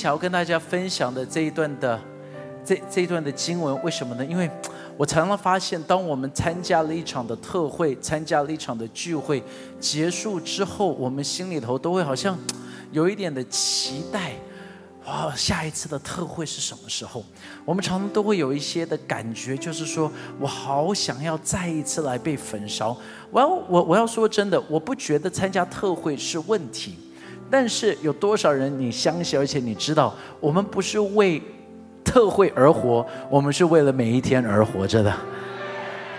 想要跟大家分享的这一段的这这一段的经文，为什么呢？因为我常常发现，当我们参加了一场的特会，参加了一场的聚会，结束之后，我们心里头都会好像有一点的期待。哇，下一次的特会是什么时候？我们常常都会有一些的感觉，就是说我好想要再一次来被焚烧。我要我我要说真的，我不觉得参加特会是问题，但是有多少人你相信，而且你知道，我们不是为特惠而活，我们是为了每一天而活着的。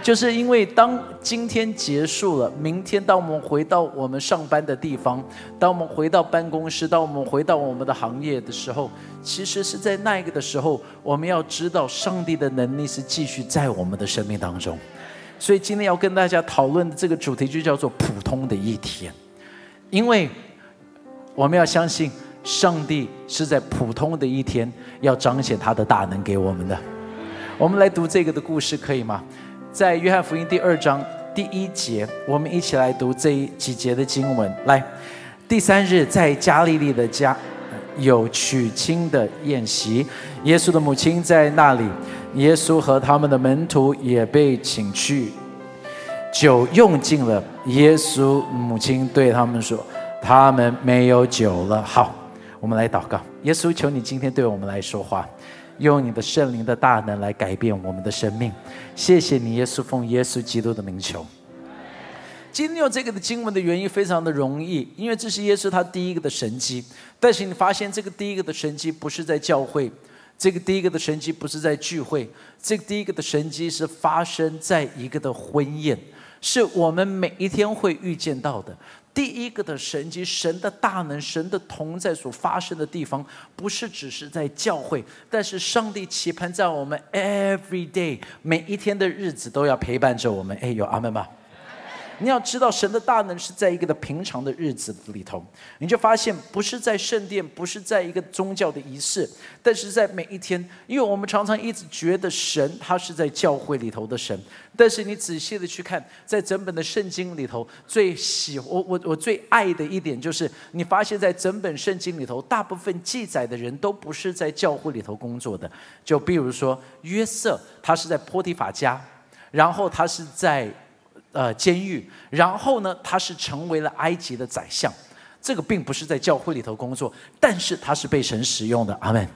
就是因为当今天结束了，明天当我们回到我们上班的地方，当我们回到办公室，当我们回到我们的行业的时候，其实是在那一个的时候，我们要知道上帝的能力是继续在我们的生命当中。所以今天要跟大家讨论的这个主题就叫做普通的一天，因为我们要相信上帝是在普通的一天要彰显他的大能给我们的。我们来读这个的故事，可以吗？在约翰福音第二章第一节，我们一起来读这几节的经文。来，第三日在加利利的家有娶亲的宴席，耶稣的母亲在那里，耶稣和他们的门徒也被请去。酒用尽了，耶稣母亲对他们说：“他们没有酒了。”好，我们来祷告，耶稣，求你今天对我们来说话。用你的圣灵的大能来改变我们的生命，谢谢你，耶稣，奉耶稣基督的名求。今天用这个的经文的原因非常的容易，因为这是耶稣他第一个的神迹。但是你发现这个第一个的神迹不是在教会，这个第一个的神迹不是在聚会，这个第一个的神迹是发生在一个的婚宴，是我们每一天会遇见到的。第一个的神迹，神的大能，神的同在所发生的地方，不是只是在教会，但是上帝期盼在我们 every day 每一天的日子都要陪伴着我们。哎，有阿门吧？你要知道，神的大能是在一个的平常的日子里头，你就发现不是在圣殿，不是在一个宗教的仪式，但是在每一天。因为我们常常一直觉得神他是在教会里头的神，但是你仔细的去看，在整本的圣经里头，最喜我我我最爱的一点就是，你发现在整本圣经里头，大部分记载的人都不是在教会里头工作的。就比如说约瑟，他是在波提法家，然后他是在。呃，监狱，然后呢，他是成为了埃及的宰相，这个并不是在教会里头工作，但是他是被神使用的，阿门。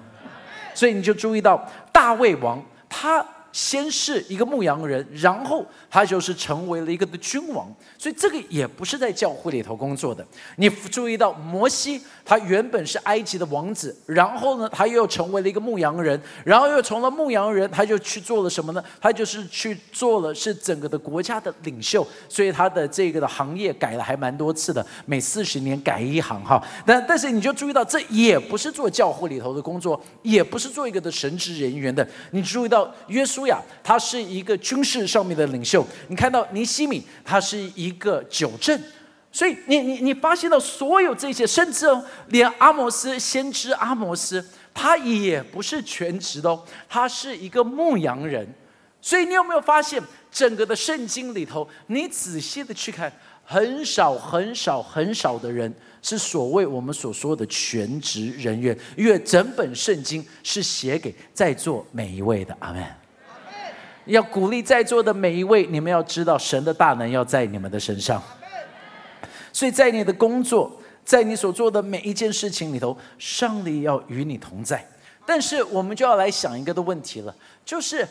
所以你就注意到大卫王，他。先是一个牧羊人，然后他就是成为了一个的君王，所以这个也不是在教会里头工作的。你注意到摩西，他原本是埃及的王子，然后呢，他又成为了一个牧羊人，然后又从了牧羊人，他就去做了什么呢？他就是去做了是整个的国家的领袖，所以他的这个的行业改了还蛮多次的，每四十年改一行哈。但但是你就注意到，这也不是做教会里头的工作，也不是做一个的神职人员的。你注意到约书。他是一个军事上面的领袖。你看到尼西米，他是一个九正，所以你你你发现到所有这些，甚至连阿摩斯先知阿摩斯，他也不是全职的哦，他是一个牧羊人。所以你有没有发现，整个的圣经里头，你仔细的去看，很少很少很少的人是所谓我们所说的全职人员，因为整本圣经是写给在座每一位的。阿门。要鼓励在座的每一位，你们要知道神的大能要在你们的身上。所以在你的工作，在你所做的每一件事情里头，上帝要与你同在。但是我们就要来想一个的问题了，就是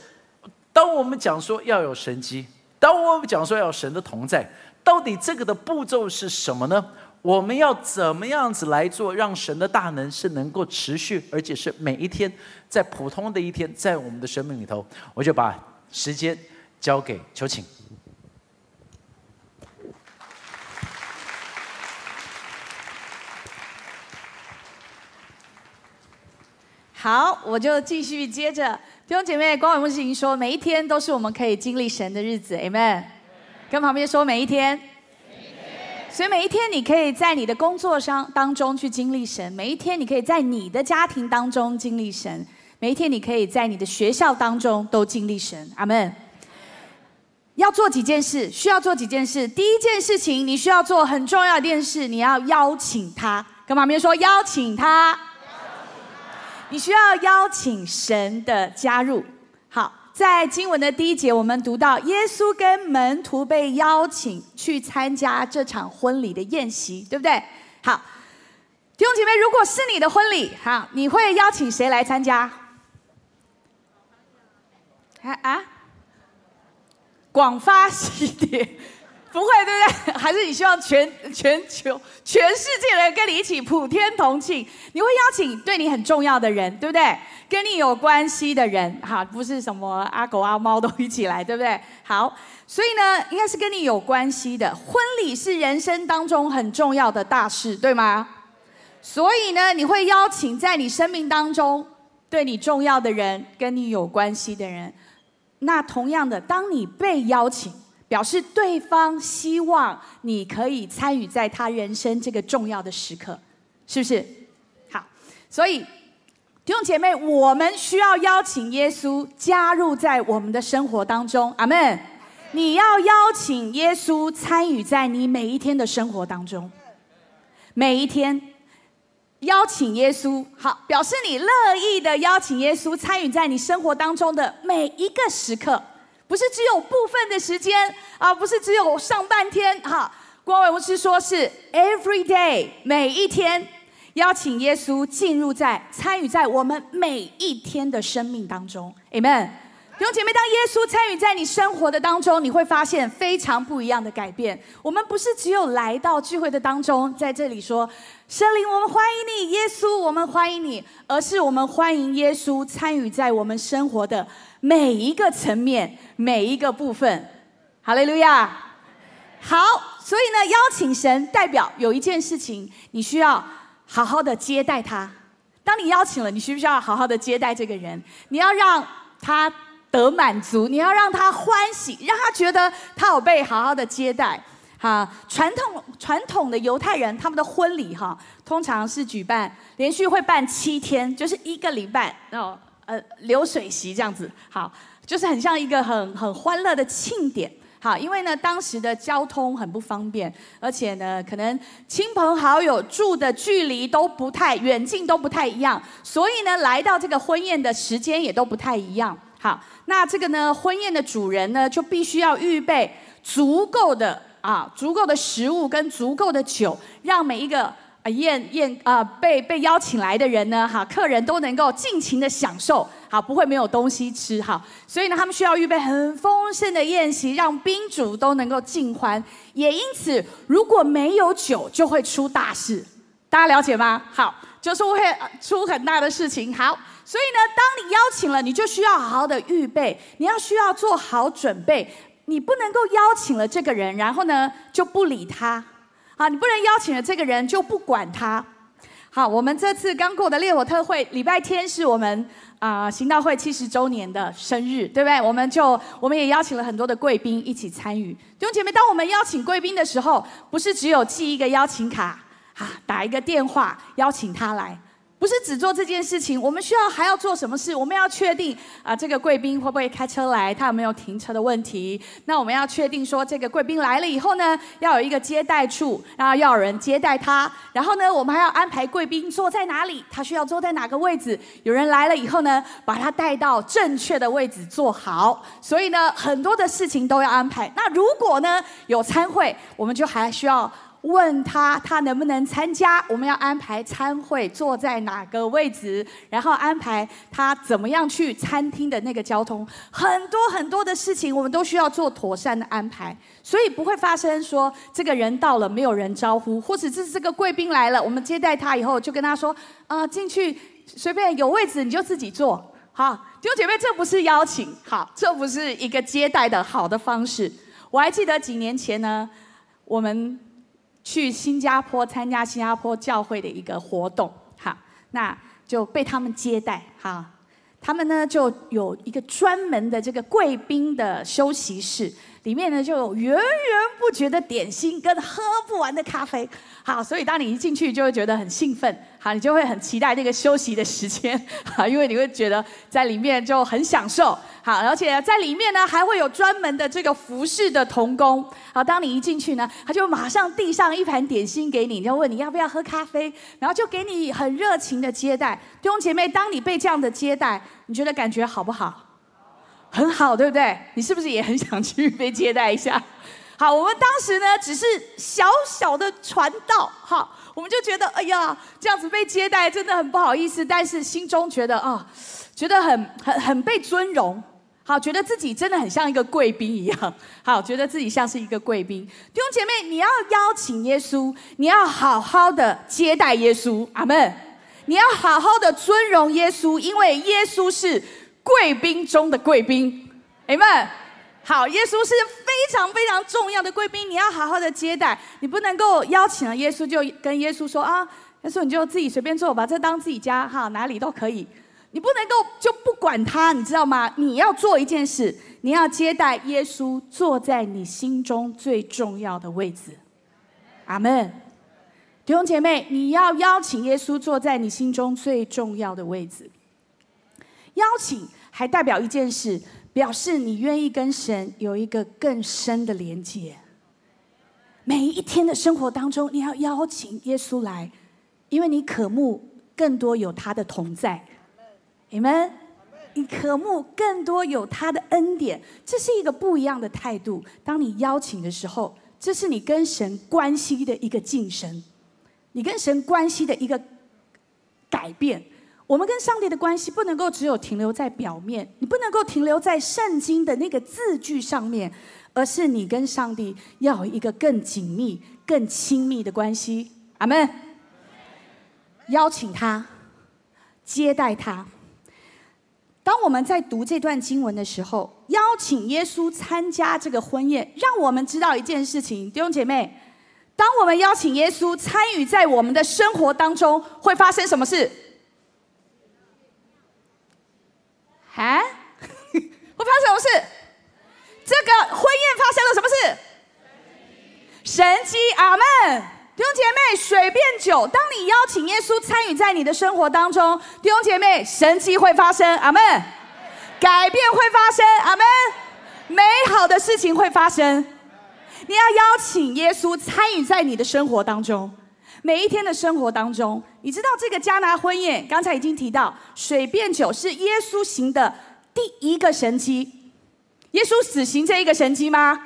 当我们讲说要有神机，当我们讲说要有神的同在，到底这个的步骤是什么呢？我们要怎么样子来做，让神的大能是能够持续，而且是每一天，在普通的一天，在我们的生命里头，我就把。时间交给秋晴。好，我就继续接着弟兄姐妹，光伟牧师已经说，每一天都是我们可以经历神的日子，Amen。跟旁边说每一天，所以每一天你可以在你的工作上当中去经历神，每一天你可以在你的家庭当中经历神。每一天，你可以在你的学校当中都经历神，阿门。要做几件事，需要做几件事。第一件事情，你需要做很重要的件事，你要邀请他。跟旁边说，邀请他。你需要邀请神的加入。好，在经文的第一节，我们读到耶稣跟门徒被邀请去参加这场婚礼的宴席，对不对？好，弟兄姐妹，如果是你的婚礼，好，你会邀请谁来参加？啊啊！广发喜帖。不会，对不对？还是你希望全全球全世界的人跟你一起普天同庆？你会邀请对你很重要的人，对不对？跟你有关系的人，哈，不是什么阿狗阿猫都一起来，对不对？好，所以呢，应该是跟你有关系的。婚礼是人生当中很重要的大事，对吗？所以呢，你会邀请在你生命当中对你重要的人，跟你有关系的人。那同样的，当你被邀请。表示对方希望你可以参与在他人生这个重要的时刻，是不是？好，所以弟兄姐妹，我们需要邀请耶稣加入在我们的生活当中。阿门。你要邀请耶稣参与在你每一天的生活当中，每一天邀请耶稣，好，表示你乐意的邀请耶稣参与在你生活当中的每一个时刻。不是只有部分的时间啊，不是只有上半天哈。光伟牧师说是 every day 每一天，邀请耶稣进入在参与在我们每一天的生命当中，amen。弟兄姐妹，当耶稣参与在你生活的当中，你会发现非常不一样的改变。我们不是只有来到聚会的当中，在这里说圣灵，我们欢迎你，耶稣，我们欢迎你，而是我们欢迎耶稣参与在我们生活的。每一个层面，每一个部分，哈利路亚。好，所以呢，邀请神代表有一件事情，你需要好好的接待他。当你邀请了，你需不需要好好的接待这个人？你要让他得满足，你要让他欢喜，让他觉得他有被好好的接待。哈，传统传统的犹太人他们的婚礼哈，通常是举办连续会办七天，就是一个礼拜哦。呃，流水席这样子，好，就是很像一个很很欢乐的庆典，好，因为呢，当时的交通很不方便，而且呢，可能亲朋好友住的距离都不太远近都不太一样，所以呢，来到这个婚宴的时间也都不太一样，好，那这个呢，婚宴的主人呢，就必须要预备足够的啊，足够的食物跟足够的酒，让每一个。啊，宴宴啊，被被邀请来的人呢，哈，客人都能够尽情的享受，好，不会没有东西吃，哈，所以呢，他们需要预备很丰盛的宴席，让宾主都能够尽欢。也因此，如果没有酒，就会出大事，大家了解吗？好，就是会出很大的事情。好，所以呢，当你邀请了，你就需要好好的预备，你要需要做好准备，你不能够邀请了这个人，然后呢就不理他。好，你不能邀请了这个人就不管他。好，我们这次刚过的烈火特会，礼拜天是我们啊行道会七十周年的生日，对不对？我们就我们也邀请了很多的贵宾一起参与。弟兄姐妹，当我们邀请贵宾的时候，不是只有寄一个邀请卡，啊，打一个电话邀请他来。不是只做这件事情，我们需要还要做什么事？我们要确定啊，这个贵宾会不会开车来？他有没有停车的问题？那我们要确定说，这个贵宾来了以后呢，要有一个接待处，然后要有人接待他。然后呢，我们还要安排贵宾坐在哪里，他需要坐在哪个位置？有人来了以后呢，把他带到正确的位置坐好。所以呢，很多的事情都要安排。那如果呢有参会，我们就还需要。问他他能不能参加？我们要安排参会坐在哪个位置，然后安排他怎么样去餐厅的那个交通，很多很多的事情我们都需要做妥善的安排，所以不会发生说这个人到了没有人招呼，或者是这个贵宾来了，我们接待他以后就跟他说，啊进去随便有位置你就自己坐，好弟兄姐妹这不是邀请，好这不是一个接待的好的方式。我还记得几年前呢，我们。去新加坡参加新加坡教会的一个活动，哈，那就被他们接待，哈，他们呢就有一个专门的这个贵宾的休息室，里面呢就有源源不绝的点心跟喝不完的咖啡，好，所以当你一进去就会觉得很兴奋，好，你就会很期待那个休息的时间，好，因为你会觉得在里面就很享受。好，而且在里面呢还会有专门的这个服饰的童工。好，当你一进去呢，他就马上递上一盘点心给你，要问你要不要喝咖啡，然后就给你很热情的接待。弟兄姐妹，当你被这样的接待，你觉得感觉好不好？很好，对不对？你是不是也很想去被接待一下？好，我们当时呢只是小小的传道，好，我们就觉得哎呀，这样子被接待真的很不好意思，但是心中觉得啊，觉得很很很被尊荣，好，觉得自己真的很像一个贵宾一样，好，觉得自己像是一个贵宾。弟兄姐妹，你要邀请耶稣，你要好好的接待耶稣，阿门。你要好好的尊荣耶稣，因为耶稣是贵宾中的贵宾，阿门。好，耶稣是非常非常重要的贵宾，你要好好的接待。你不能够邀请了耶稣就跟耶稣说啊，耶稣你就自己随便做，把这当自己家哈，哪里都可以。你不能够就不管他，你知道吗？你要做一件事，你要接待耶稣坐在你心中最重要的位置。阿门。弟兄姐妹，你要邀请耶稣坐在你心中最重要的位置。邀请还代表一件事。表示你愿意跟神有一个更深的连接。每一天的生活当中，你要邀请耶稣来，因为你渴慕更多有他的同在。你们，你渴慕更多有他的恩典，这是一个不一样的态度。当你邀请的时候，这是你跟神关系的一个晋升，你跟神关系的一个改变。我们跟上帝的关系不能够只有停留在表面，你不能够停留在圣经的那个字句上面，而是你跟上帝要有一个更紧密、更亲密的关系。阿门。邀请他，接待他。当我们在读这段经文的时候，邀请耶稣参加这个婚宴，让我们知道一件事情，弟兄姐妹，当我们邀请耶稣参与在我们的生活当中，会发生什么事？啊！会发生什么事？这个婚宴发生了什么事？神迹！阿门！弟兄姐妹，水变酒。当你邀请耶稣参与在你的生活当中，弟兄姐妹，神迹会发生。阿门！改变会发生。阿门！美好的事情会发生。你要邀请耶稣参与在你的生活当中，每一天的生活当中。你知道这个加拿婚宴，刚才已经提到，水变酒是耶稣行的第一个神迹。耶稣死行这一个神迹吗？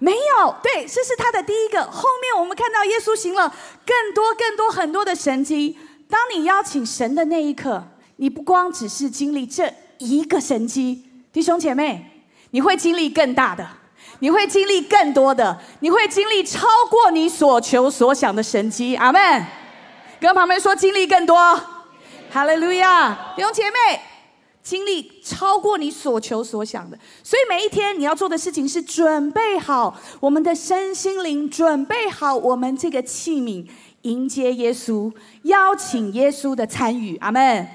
没有，对，这是他的第一个。后面我们看到耶稣行了更多、更多、很多的神迹。当你邀请神的那一刻，你不光只是经历这一个神迹，弟兄姐妹，你会经历更大的，你会经历更多的，你会经历超过你所求所想的神迹。阿门。跟旁边说，经历更多，哈利路亚，弟兄姐妹，经历超过你所求所想的。所以每一天你要做的事情是准备好我们的身心灵，准备好我们这个器皿，迎接耶稣，邀请耶稣的参与。阿门。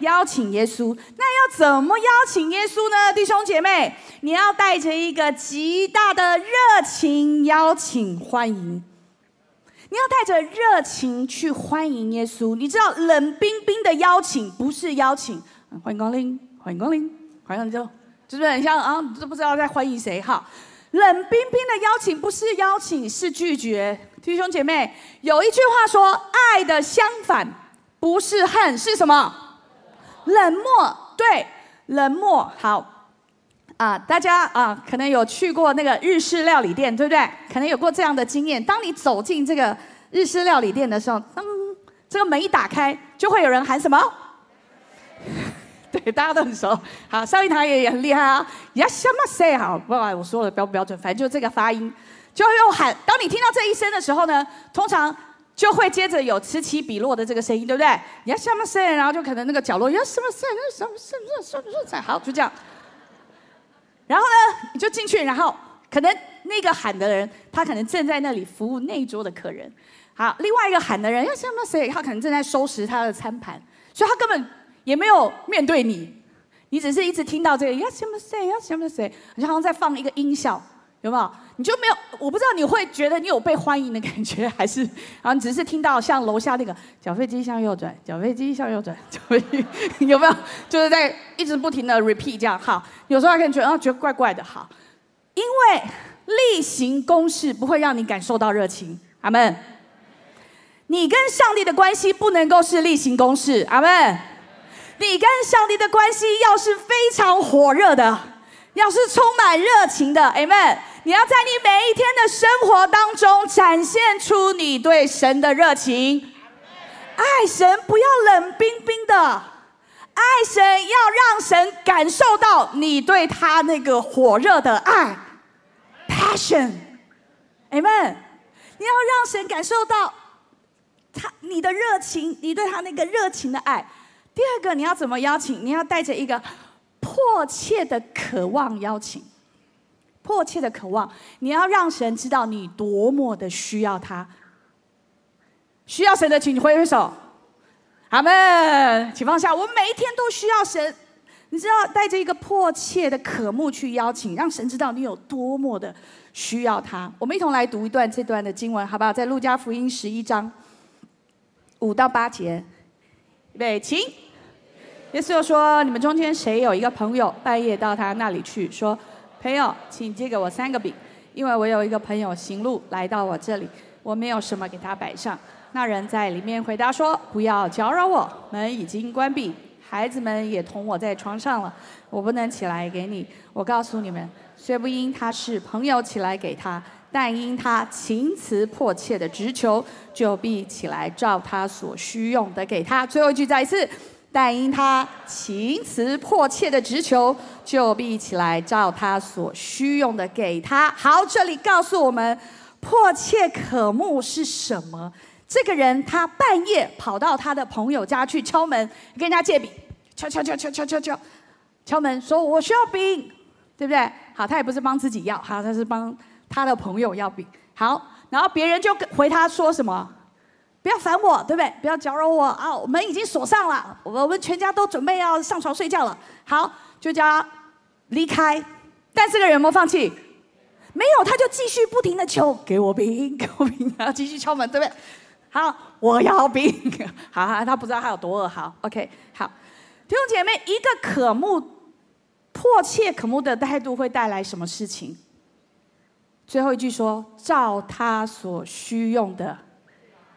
邀请耶稣，那要怎么邀请耶稣呢？弟兄姐妹，你要带着一个极大的热情邀请欢迎。你要带着热情去欢迎耶稣。你知道，冷冰冰的邀请不是邀请，欢迎光临，欢迎光临，欢迎就就是很像啊，都不知道在欢迎谁哈。冷冰冰的邀请不是邀请，是拒绝。弟兄姐妹，有一句话说，爱的相反不是恨，是什么？冷漠。对，冷漠。好啊，大家啊，可能有去过那个日式料理店，对不对？可能有过这样的经验。当你走进这个日式料理店的时候，当这个门一打开，就会有人喊什么？对，大家都很熟。好，上一堂也也很厉害啊。呀，什么 say 好，不管我说的标不标准，反正就这个发音，就会用喊。当你听到这一声的时候呢，通常就会接着有此起彼落的这个声音，对不对？你要，什么 say，然后就可能那个角落要，什么 say，什么 say，什么谁好，就这样。然后呢，你就进去，然后可能那个喊的人，他可能正在那里服务那一桌的客人。好，另外一个喊的人要什么谁？他可能正在收拾他的餐盘，所以他根本也没有面对你，你只是一直听到这个要什么谁要什么谁，好像在放一个音效，有没有？你就没有？我不知道你会觉得你有被欢迎的感觉，还是啊你只是听到像楼下那个小飞机向右转，小飞机向右转，小飞机有没有？就是在一直不停的 repeat 这样。好，有时候还可能觉得啊，觉得怪怪的。好，因为例行公事不会让你感受到热情。阿门。你跟上帝的关系不能够是例行公事。阿门。你跟上帝的关系要是非常火热的，要是充满热情的，，amen。你要在你每一天的生活当中展现出你对神的热情，爱神不要冷冰冰的，爱神要让神感受到你对他那个火热的爱，passion，amen。你要让神感受到他你的热情，你对他那个热情的爱。第二个，你要怎么邀请？你要带着一个迫切的渴望邀请。迫切的渴望，你要让神知道你多么的需要他。需要神的，请你挥挥手。阿门，请放下。我们每一天都需要神，你知道，带着一个迫切的渴慕去邀请，让神知道你有多么的需要他。我们一同来读一段这段的经文，好不好？在路加福音十一章五到八节，预备，请。耶稣又说：“你们中间谁有一个朋友，半夜到他那里去，说？”朋友，请借给我三个饼，因为我有一个朋友行路来到我这里，我没有什么给他摆上。那人在里面回答说：“不要搅扰我，门已经关闭，孩子们也同我在床上了，我不能起来给你。我告诉你们，虽不因他是朋友起来给他，但因他情辞迫切的直求，就必起来照他所需用的给他。”最后一句再一次。但因他情辞迫切的直求，就必起来照他所需用的给他。好，这里告诉我们，迫切渴慕是什么？这个人他半夜跑到他的朋友家去敲门，跟人家借笔，敲敲敲敲敲敲敲，敲门说：“我需要饼，对不对？”好，他也不是帮自己要，好，他是帮他的朋友要饼。好，然后别人就回他说什么？不要烦我，对不对？不要搅扰我啊！门已经锁上了，我们全家都准备要上床睡觉了。好，就叫离开。但这个人有没有放弃？没有，他就继续不停的求，给我饼，给我饼，然后继续敲门，对不对？好，我要饼。好，他不知道他有多饿。好，OK，好，弟兄姐妹，一个渴慕、迫切渴慕的态度会带来什么事情？最后一句说：照他所需用的。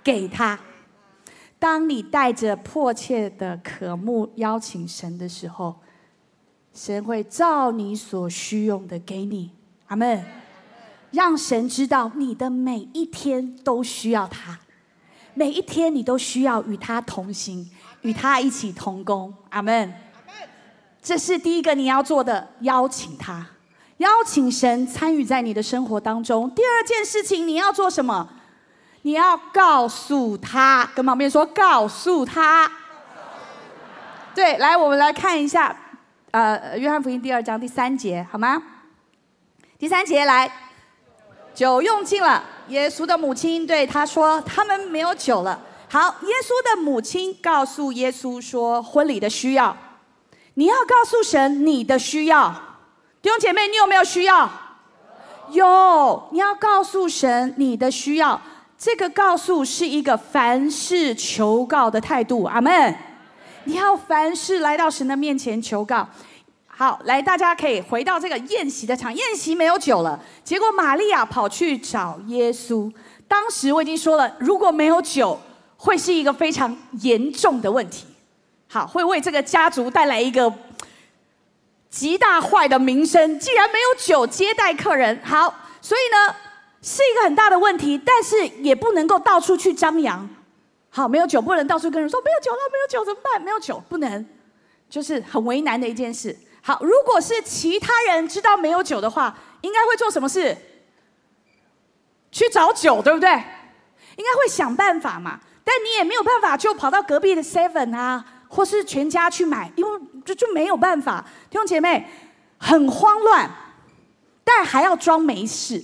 给他。当你带着迫切的渴慕邀请神的时候，神会照你所需用的给你。阿门。让神知道你的每一天都需要他，每一天你都需要与他同行，与他一起同工。阿门。这是第一个你要做的，邀请他，邀请神参与在你的生活当中。第二件事情你要做什么？你要告诉他，跟旁边说，告诉他。对，来，我们来看一下，呃，约翰福音第二章第三节，好吗？第三节来，酒用尽了，耶稣的母亲对他说：“他们没有酒了。”好，耶稣的母亲告诉耶稣说：“婚礼的需要，你要告诉神你的需要。弟兄姐妹，你有没有需要？有，你要告诉神你的需要。这个告诉是一个凡事求告的态度，阿门。你要凡事来到神的面前求告。好，来，大家可以回到这个宴席的场，宴席没有酒了。结果玛利亚跑去找耶稣。当时我已经说了，如果没有酒，会是一个非常严重的问题。好，会为这个家族带来一个极大坏的名声。既然没有酒接待客人，好，所以呢？是一个很大的问题，但是也不能够到处去张扬。好，没有酒不能到处跟人说没有酒了，没有酒怎么办？没有酒不能，就是很为难的一件事。好，如果是其他人知道没有酒的话，应该会做什么事？去找酒，对不对？应该会想办法嘛。但你也没有办法，就跑到隔壁的 Seven 啊，或是全家去买，因为就就没有办法。弟兄姐妹，很慌乱，但还要装没事。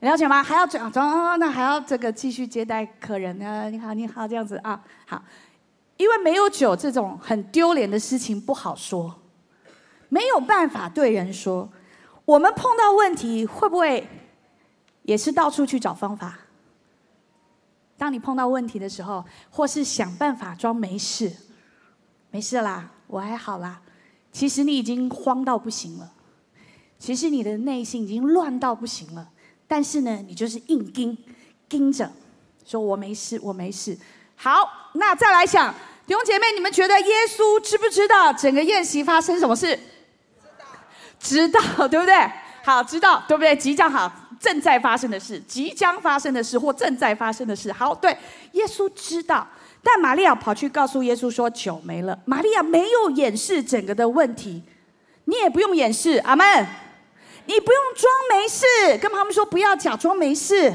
了解吗？还要假装，那还要这个继续接待客人呢？你好，你好，这样子啊，好，因为没有酒这种很丢脸的事情不好说，没有办法对人说。我们碰到问题会不会也是到处去找方法？当你碰到问题的时候，或是想办法装没事，没事啦，我还好啦。其实你已经慌到不行了，其实你的内心已经乱到不行了。但是呢，你就是硬盯盯着，说我没事，我没事。好，那再来想，弟兄姐妹，你们觉得耶稣知不知道整个宴席发生什么事？知道，知道，对不对？好，知道，对不对？即将好。正在发生的事，即将发生的事，或正在发生的事。好，对，耶稣知道，但玛利亚跑去告诉耶稣说酒没了。玛利亚没有掩饰整个的问题，你也不用掩饰，阿门。你不用装没事，跟他们说不要假装没事，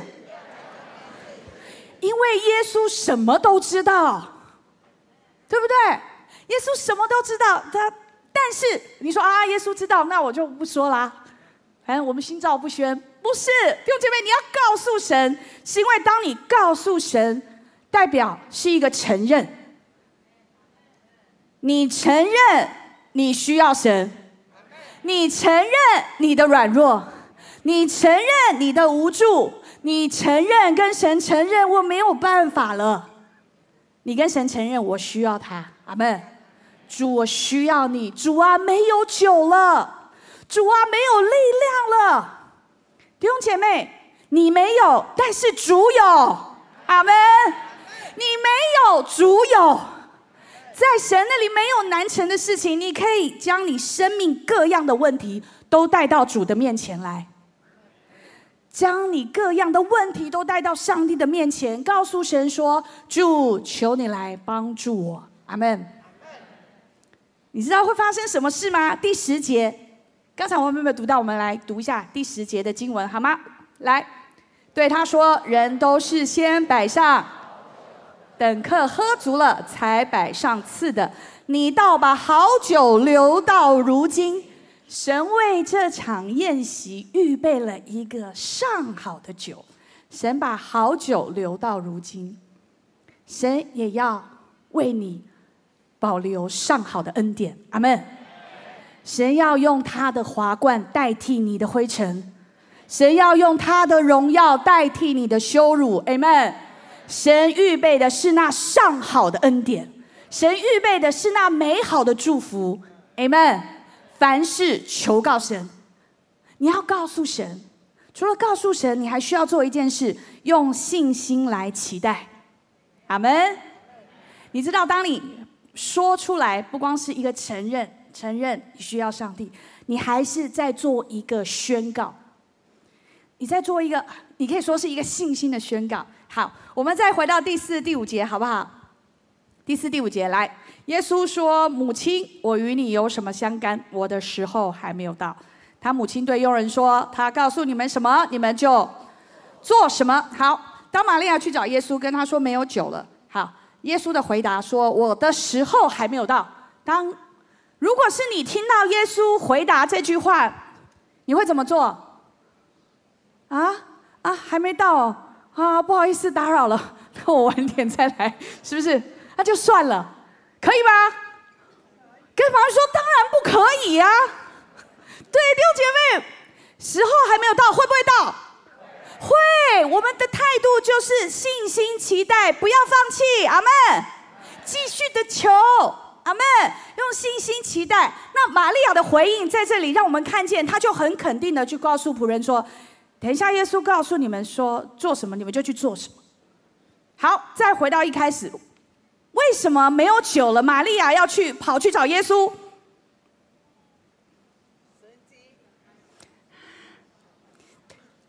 因为耶稣什么都知道，对不对？耶稣什么都知道，他但是你说啊，耶稣知道，那我就不说啦。反正我们心照不宣。不是弟兄姐妹，你要告诉神，是因为当你告诉神，代表是一个承认。你承认你需要神，你承认你的软弱，你承认你的无助，你承认跟神承认我没有办法了。你跟神承认我需要他，阿门。主，我需要你。主啊，没有酒了，主啊，没有力量了。弟兄姐妹，你没有，但是主有，阿门。你没有，主有，在神那里没有难成的事情。你可以将你生命各样的问题都带到主的面前来，将你各样的问题都带到上帝的面前，告诉神说：“主，求你来帮助我，阿门。”你知道会发生什么事吗？第十节。刚才我们有没有读到？我们来读一下第十节的经文，好吗？来，对他说：“人都是先摆上，等客喝足了，才摆上次的。你倒把好酒留到如今。神为这场宴席预备了一个上好的酒，神把好酒留到如今，神也要为你保留上好的恩典。阿门。”神要用他的华冠代替你的灰尘，神要用他的荣耀代替你的羞辱，Amen。神预备的是那上好的恩典，神预备的是那美好的祝福，Amen。凡事求告神，你要告诉神，除了告诉神，你还需要做一件事，用信心来期待，阿门。你知道，当你说出来，不光是一个承认。承认你需要上帝，你还是在做一个宣告。你在做一个，你可以说是一个信心的宣告。好，我们再回到第四、第五节，好不好？第四、第五节，来，耶稣说：“母亲，我与你有什么相干？我的时候还没有到。”他母亲对佣人说：“他告诉你们什么，你们就做什么。”好，当玛利亚去找耶稣，跟他说没有酒了。好，耶稣的回答说：“我的时候还没有到。”当如果是你听到耶稣回答这句话，你会怎么做？啊啊，还没到啊，不好意思打扰了，那我晚点再来，是不是？那就算了，可以吗？跟旁边说，当然不可以呀。对，六姐妹，时候还没有到，会不会到？会。我们的态度就是信心期待，不要放弃，阿门。继续的求。阿门！用信心期待。那玛利亚的回应在这里，让我们看见，他就很肯定的去告诉仆人说：“等一下，耶稣告诉你们说做什么，你们就去做什么。”好，再回到一开始，为什么没有酒了？玛利亚要去跑去找耶稣。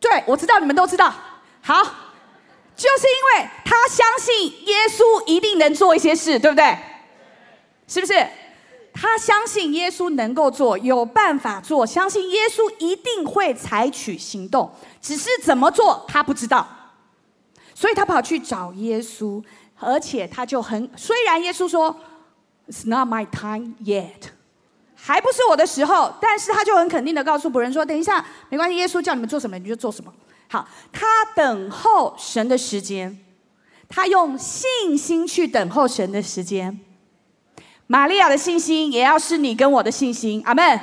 对，我知道你们都知道。好，就是因为他相信耶稣一定能做一些事，对不对？是不是？他相信耶稣能够做，有办法做，相信耶稣一定会采取行动，只是怎么做他不知道，所以他跑去找耶稣，而且他就很虽然耶稣说 "It's not my time yet"，还不是我的时候，但是他就很肯定的告诉仆人说：“等一下，没关系，耶稣叫你们做什么你就做什么。”好，他等候神的时间，他用信心去等候神的时间。玛利亚的信心也要是你跟我的信心，阿门。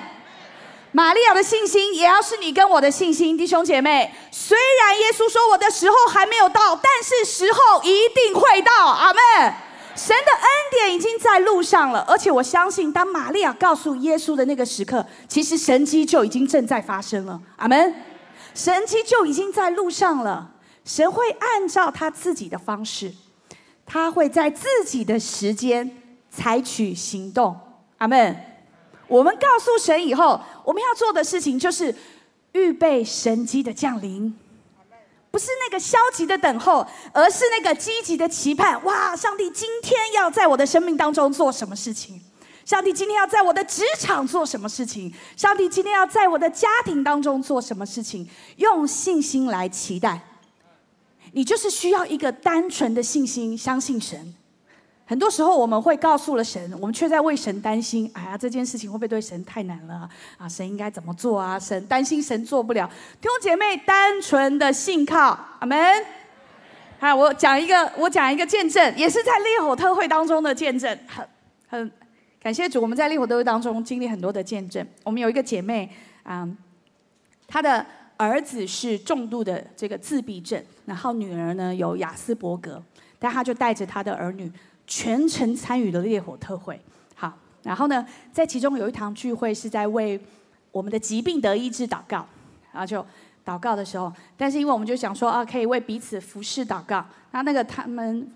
玛利亚的信心也要是你跟我的信心，弟兄姐妹。虽然耶稣说我的时候还没有到，但是时候一定会到。阿门。神的恩典已经在路上了，而且我相信，当玛利亚告诉耶稣的那个时刻，其实神迹就已经正在发生了。阿门。神迹就已经在路上了。神会按照他自己的方式，他会在自己的时间采取行动。阿门。我们告诉神以后，我们要做的事情就是预备神机的降临。不是那个消极的等候，而是那个积极的期盼。哇！上帝今天要在我的生命当中做什么事情？上帝今天要在我的职场做什么事情？上帝今天要在我的家庭当中做什么事情？用信心来期待。你就是需要一个单纯的信心，相信神。很多时候我们会告诉了神，我们却在为神担心。哎呀，这件事情会不会对神太难了啊？神应该怎么做啊？神担心神做不了。弟兄姐妹，单纯的信靠，阿门。好，我讲一个，我讲一个见证，也是在烈火特会当中的见证。很很感谢主，我们在烈火特会当中经历很多的见证。我们有一个姐妹，嗯，她的儿子是重度的这个自闭症，然后女儿呢有雅斯伯格，但她就带着她的儿女。全程参与了烈火特会，好，然后呢，在其中有一堂聚会是在为我们的疾病得医治祷告，然后就祷告的时候，但是因为我们就想说啊，可以为彼此服侍祷告，那那个他们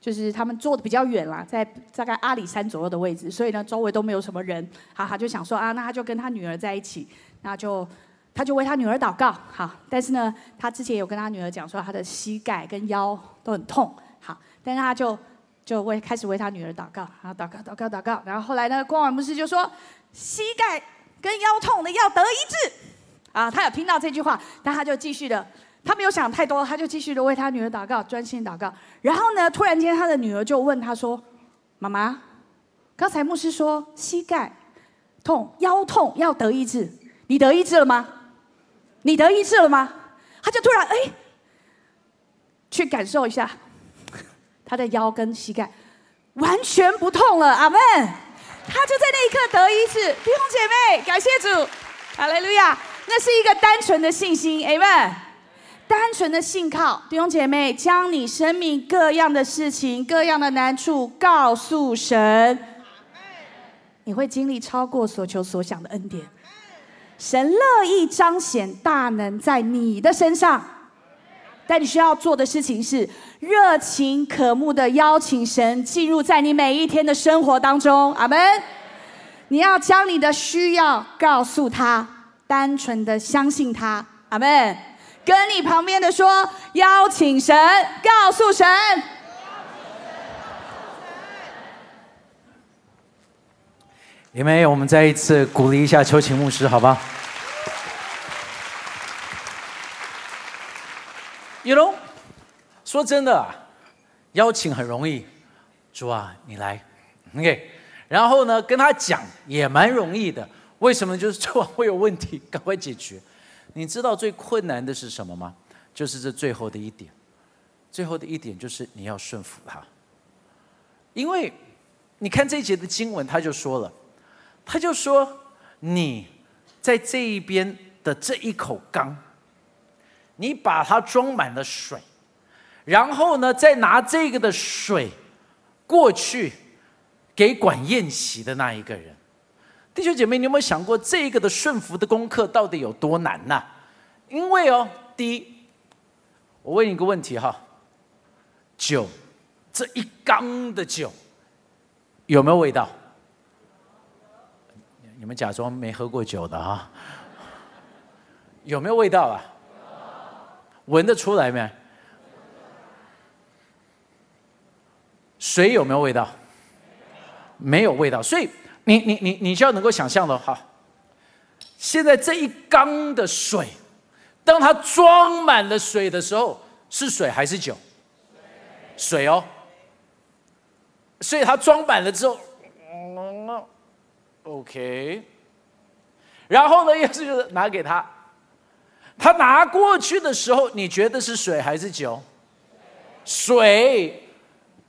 就是他们坐的比较远啦，在大概阿里山左右的位置，所以呢，周围都没有什么人，好，他就想说啊，那他就跟他女儿在一起，那就他就为他女儿祷告，好，但是呢，他之前有跟他女儿讲说他的膝盖跟腰都很痛，好，但是他就。就为开始为他女儿祷告，啊祷告祷告祷告，然后后来呢，光王牧师就说膝盖跟腰痛的要得医治，啊，他有听到这句话，但他就继续的，他没有想太多，他就继续的为他女儿祷告，专心祷告。然后呢，突然间他的女儿就问他说：“妈妈，刚才牧师说膝盖痛、腰痛要得医治，你得医治了吗？你得医治了吗？”他就突然哎，去感受一下。他的腰跟膝盖完全不痛了，阿门。他就在那一刻得医治，弟兄姐妹，感谢主，哈利路亚。那是一个单纯的信心，阿门。单纯的信靠，弟兄姐妹，将你生命各样的事情、各样的难处告诉神，你会经历超过所求所想的恩典。神乐意彰显大能在你的身上。但你需要做的事情是热情可慕的邀请神进入在你每一天的生活当中，阿门。你要将你的需要告诉他，单纯的相信他，阿门。跟你旁边的说，邀请神，告诉神。有没有？我们再一次鼓励一下邱琴牧师，好吧？You know，说真的啊，邀请很容易，主啊，你来，OK，然后呢，跟他讲也蛮容易的。为什么？就是主啊，会有问题，赶快解决。你知道最困难的是什么吗？就是这最后的一点，最后的一点就是你要顺服他。因为你看这一节的经文，他就说了，他就说你在这一边的这一口缸。你把它装满了水，然后呢，再拿这个的水过去给管宴席的那一个人。弟兄姐妹，你有没有想过这个的顺服的功课到底有多难呢？因为哦，第一，我问你一个问题哈，酒这一缸的酒有没有味道？你们假装没喝过酒的啊？有没有味道啊？闻得出来没？水有没有味道？没有味道。所以你你你你就要能够想象了哈。现在这一缸的水，当它装满了水的时候，是水还是酒？水哦。所以它装满了之后，OK。然后呢，又是拿给他。他拿过去的时候你觉得是水还是酒？水。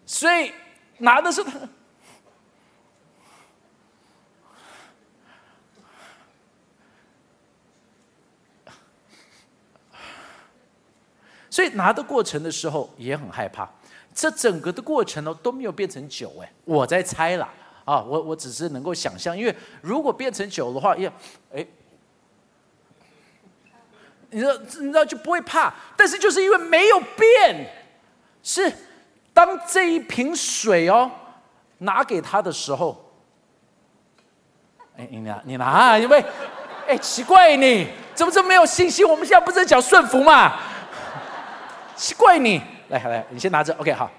所以拿的是他 所以拿的过程的时候也很害怕这整个的过程呢都没有变成酒哎我在猜啦啊我我只是能够想象因为如果变成酒的话要哎你知道，你知道就不会怕。但是就是因为没有变，是当这一瓶水哦拿给他的时候，哎，你拿你拿，因为，哎，奇怪你怎么这么没有信心？我们现在不是在讲顺服嘛？奇怪你。来来，你先拿着。OK，好。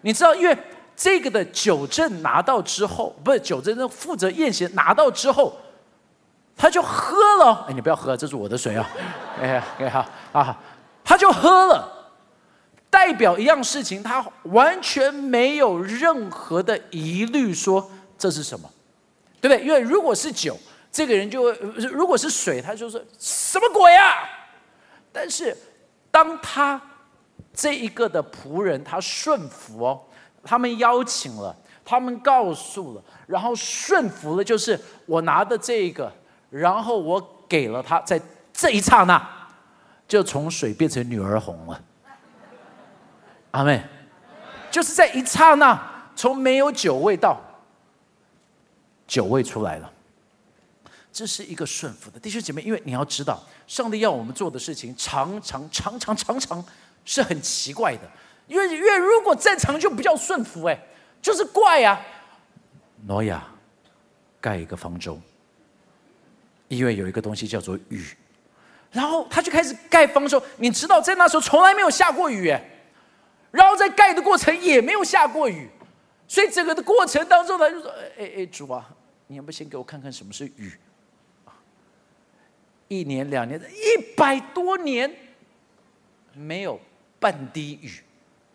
你知道，因为这个的酒证拿到之后，不是酒证的负责验血拿到之后，他就喝了。哎，你不要喝，这是我的水啊。哎，OK，好啊，他就喝了，代表一样事情，他完全没有任何的疑虑，说这是什么，对不对？因为如果是酒，这个人就；如果是水，他就说什么鬼啊？但是当他这一个的仆人，他顺服哦，他们邀请了，他们告诉了，然后顺服了，就是我拿的这个，然后我给了他，在这一刹那，就从水变成女儿红了。阿妹，就是在一刹那，从没有酒味到酒味出来了，这是一个顺服的弟兄姐妹，因为你要知道，上帝要我们做的事情，常常常常常常。是很奇怪的，因为因为如果正常就不叫顺服，哎，就是怪呀。挪亚盖一个方舟，因为有一个东西叫做雨，然后他就开始盖房的时候。你知道，在那时候从来没有下过雨，然后在盖的过程也没有下过雨，所以整个的过程当中呢，就说：“哎哎，主啊，你要不先给我看看什么是雨？一年两年一百多年没有。”半滴雨，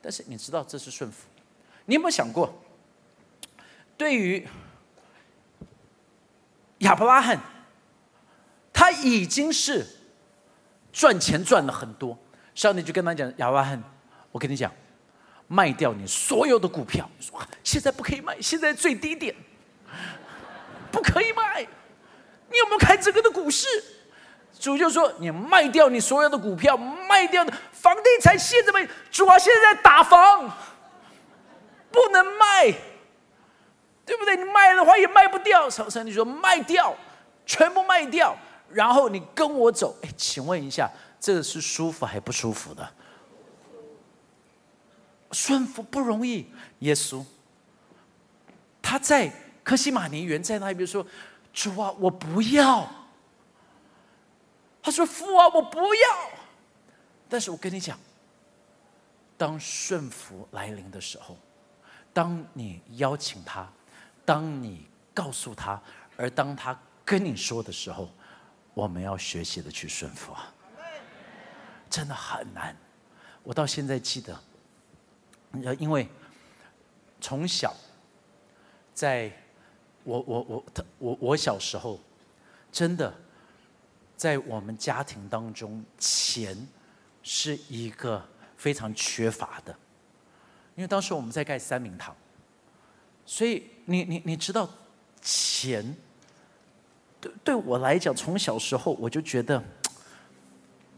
但是你知道这是顺服。你有没有想过，对于亚伯拉罕，他已经是赚钱赚了很多，上帝就跟他讲：“亚伯拉罕，我跟你讲，卖掉你所有的股票。现在不可以卖，现在最低点，不可以卖。你有没有看这个的股市？”主就说：“你卖掉你所有的股票，卖掉的房地产现在没主啊，现在在打房，不能卖，对不对？你卖的话也卖不掉。上帝说卖掉，全部卖掉，然后你跟我走。哎，请问一下，这个是舒服还不舒服的？顺服不容易。耶稣他在科西玛尼园在那边说：主啊，我不要。”他说：“父啊，我不要。”但是我跟你讲，当顺服来临的时候，当你邀请他，当你告诉他，而当他跟你说的时候，我们要学习的去顺服啊！真的很难。我到现在记得，因为从小，在我我我他我我小时候，真的。在我们家庭当中，钱是一个非常缺乏的，因为当时我们在盖三明堂，所以你你你知道，钱对对我来讲，从小时候我就觉得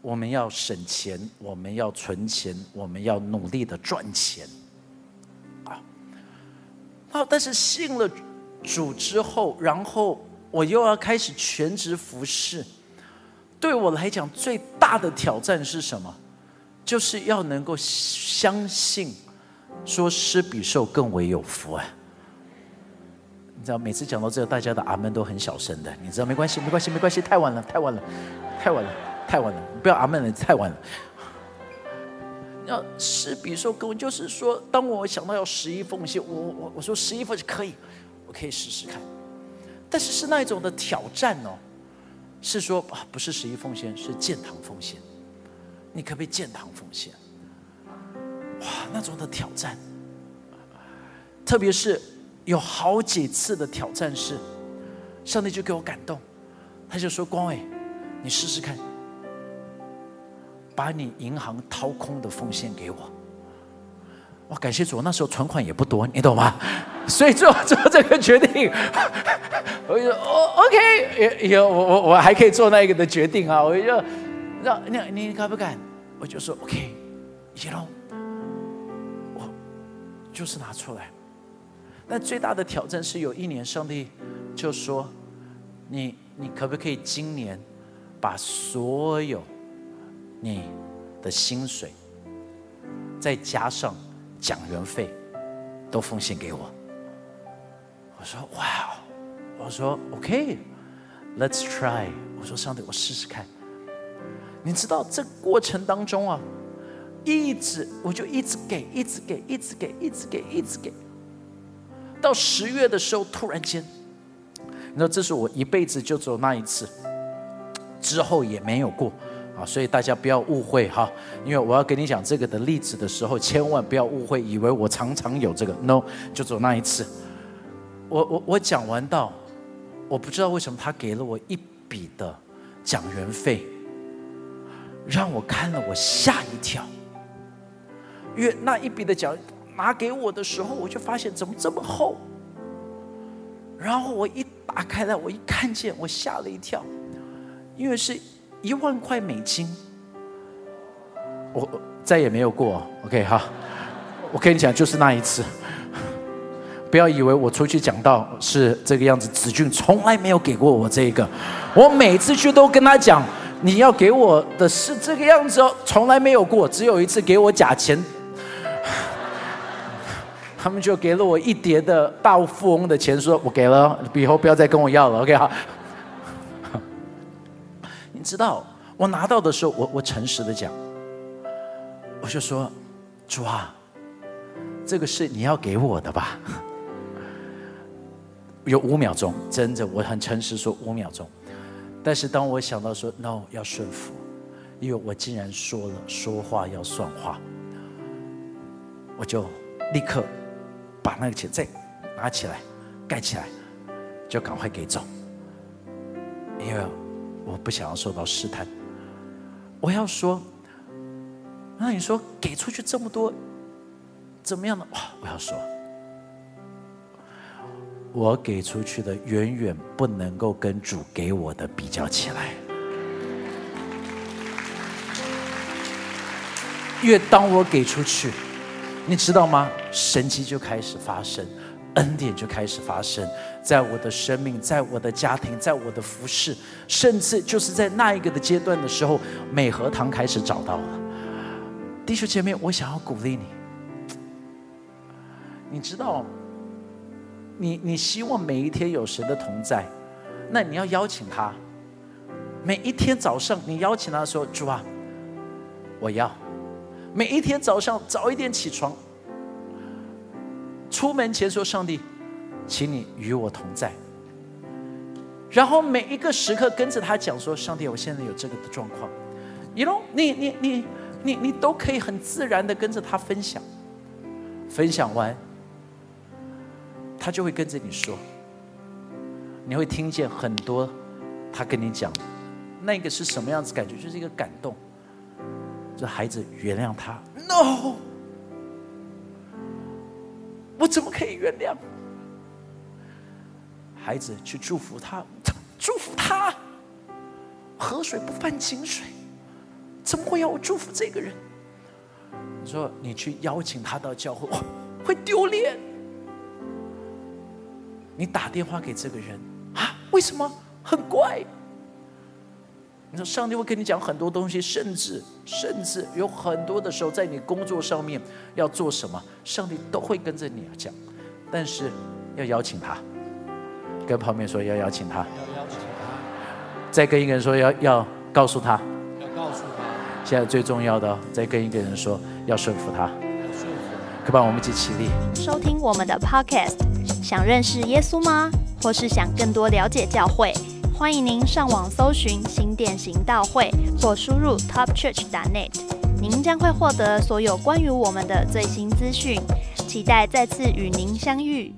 我们要省钱，我们要存钱，我们要努力的赚钱啊。啊，但是信了主之后，然后我又要开始全职服侍。对我来讲，最大的挑战是什么？就是要能够相信，说施比受更为有福啊！你知道，每次讲到这个，大家的阿门都很小声的。你知道，没关系，没关系，没关系，太晚了，太晚了，太晚了，太晚了，不要阿门了，太晚了。要是比如说，跟我，就是说，当我想到要十一奉献，我我我说十一奉献可以，我可以试试看，但是是那一种的挑战哦。是说啊，不是十一奉献，是建堂奉献。你可不可以建堂奉献？哇，那种的挑战，特别是有好几次的挑战是，上帝就给我感动，他就说：“光伟，你试试看，把你银行掏空的奉献给我。”哇，感谢主，那时候存款也不多，你懂吗？所以做做这个决定，我就说哦，OK，有我我我还可以做那一个的决定啊，我就让你你敢不敢？我就说 OK，一路我就是拿出来。但最大的挑战是有一年，上帝就说：“你你可不可以今年把所有你的薪水，再加上讲员费，都奉献给我？”我说：“哇哦！”我说：“OK，Let's try。”我说：“上帝，我试试看。”你知道这过程当中啊，一直我就一直给，一直给，一直给，一直给，一直给。到十月的时候，突然间，你说这是我一辈子就只有那一次，之后也没有过啊，所以大家不要误会哈，因为我要跟你讲这个的例子的时候，千万不要误会，以为我常常有这个，no，就只有那一次。我我我讲完到，我不知道为什么他给了我一笔的讲员费，让我看了我吓一跳，因为那一笔的讲。拿给我的时候，我就发现怎么这么厚。然后我一打开来，我一看见，我吓了一跳，因为是一万块美金。我再也没有过，OK 哈。我跟你讲，就是那一次。不要以为我出去讲到是这个样子，子俊从来没有给过我这个。我每次去都跟他讲，你要给我的是这个样子哦，从来没有过，只有一次给我假钱。他们就给了我一叠的大富翁的钱，说我给了，以后不要再跟我要了，OK 哈。你知道，我拿到的时候，我我诚实的讲，我就说，主啊，这个是你要给我的吧？有五秒钟，真的，我很诚实说五秒钟。但是当我想到说 no 要顺服，因为我竟然说了说话要算话，我就立刻。把那个钱再拿起来，盖起来，就赶快给走，因为我不想要受到试探。我要说，那你说给出去这么多，怎么样呢？哇！我要说，我给出去的远远不能够跟主给我的比较起来。越当我给出去。你知道吗？神迹就开始发生，恩典就开始发生，在我的生命，在我的家庭，在我的服饰，甚至就是在那一个的阶段的时候，美和堂开始找到了。弟兄姐妹，我想要鼓励你。你知道，你你希望每一天有神的同在，那你要邀请他。每一天早上，你邀请他说：“主啊，我要。”每一天早上早一点起床，出门前说：“上帝，请你与我同在。”然后每一个时刻跟着他讲说：“上帝，我现在有这个的状况。”你喽，你你你你你都可以很自然的跟着他分享。分享完，他就会跟着你说，你会听见很多他跟你讲，那个是什么样子感觉？就是一个感动。这孩子原谅他？No，我怎么可以原谅？孩子去祝福他，祝福他。河水不犯井水，怎么会要我祝福这个人？你说你去邀请他到教会，会丢脸。你打电话给这个人啊？为什么？很怪。你说上帝会跟你讲很多东西，甚至甚至有很多的时候，在你工作上面要做什么，上帝都会跟着你讲，但是要邀请他，跟旁边说要邀请他，要邀请他，再跟一个人说要要告诉他，要告诉他，现在最重要的，再跟一个人说要顺服他，要顺服，可把我们一起起立，收听我们的 Podcast，想认识耶稣吗？或是想更多了解教会？欢迎您上网搜寻新店行道会，或输入 topchurch.net，您将会获得所有关于我们的最新资讯。期待再次与您相遇。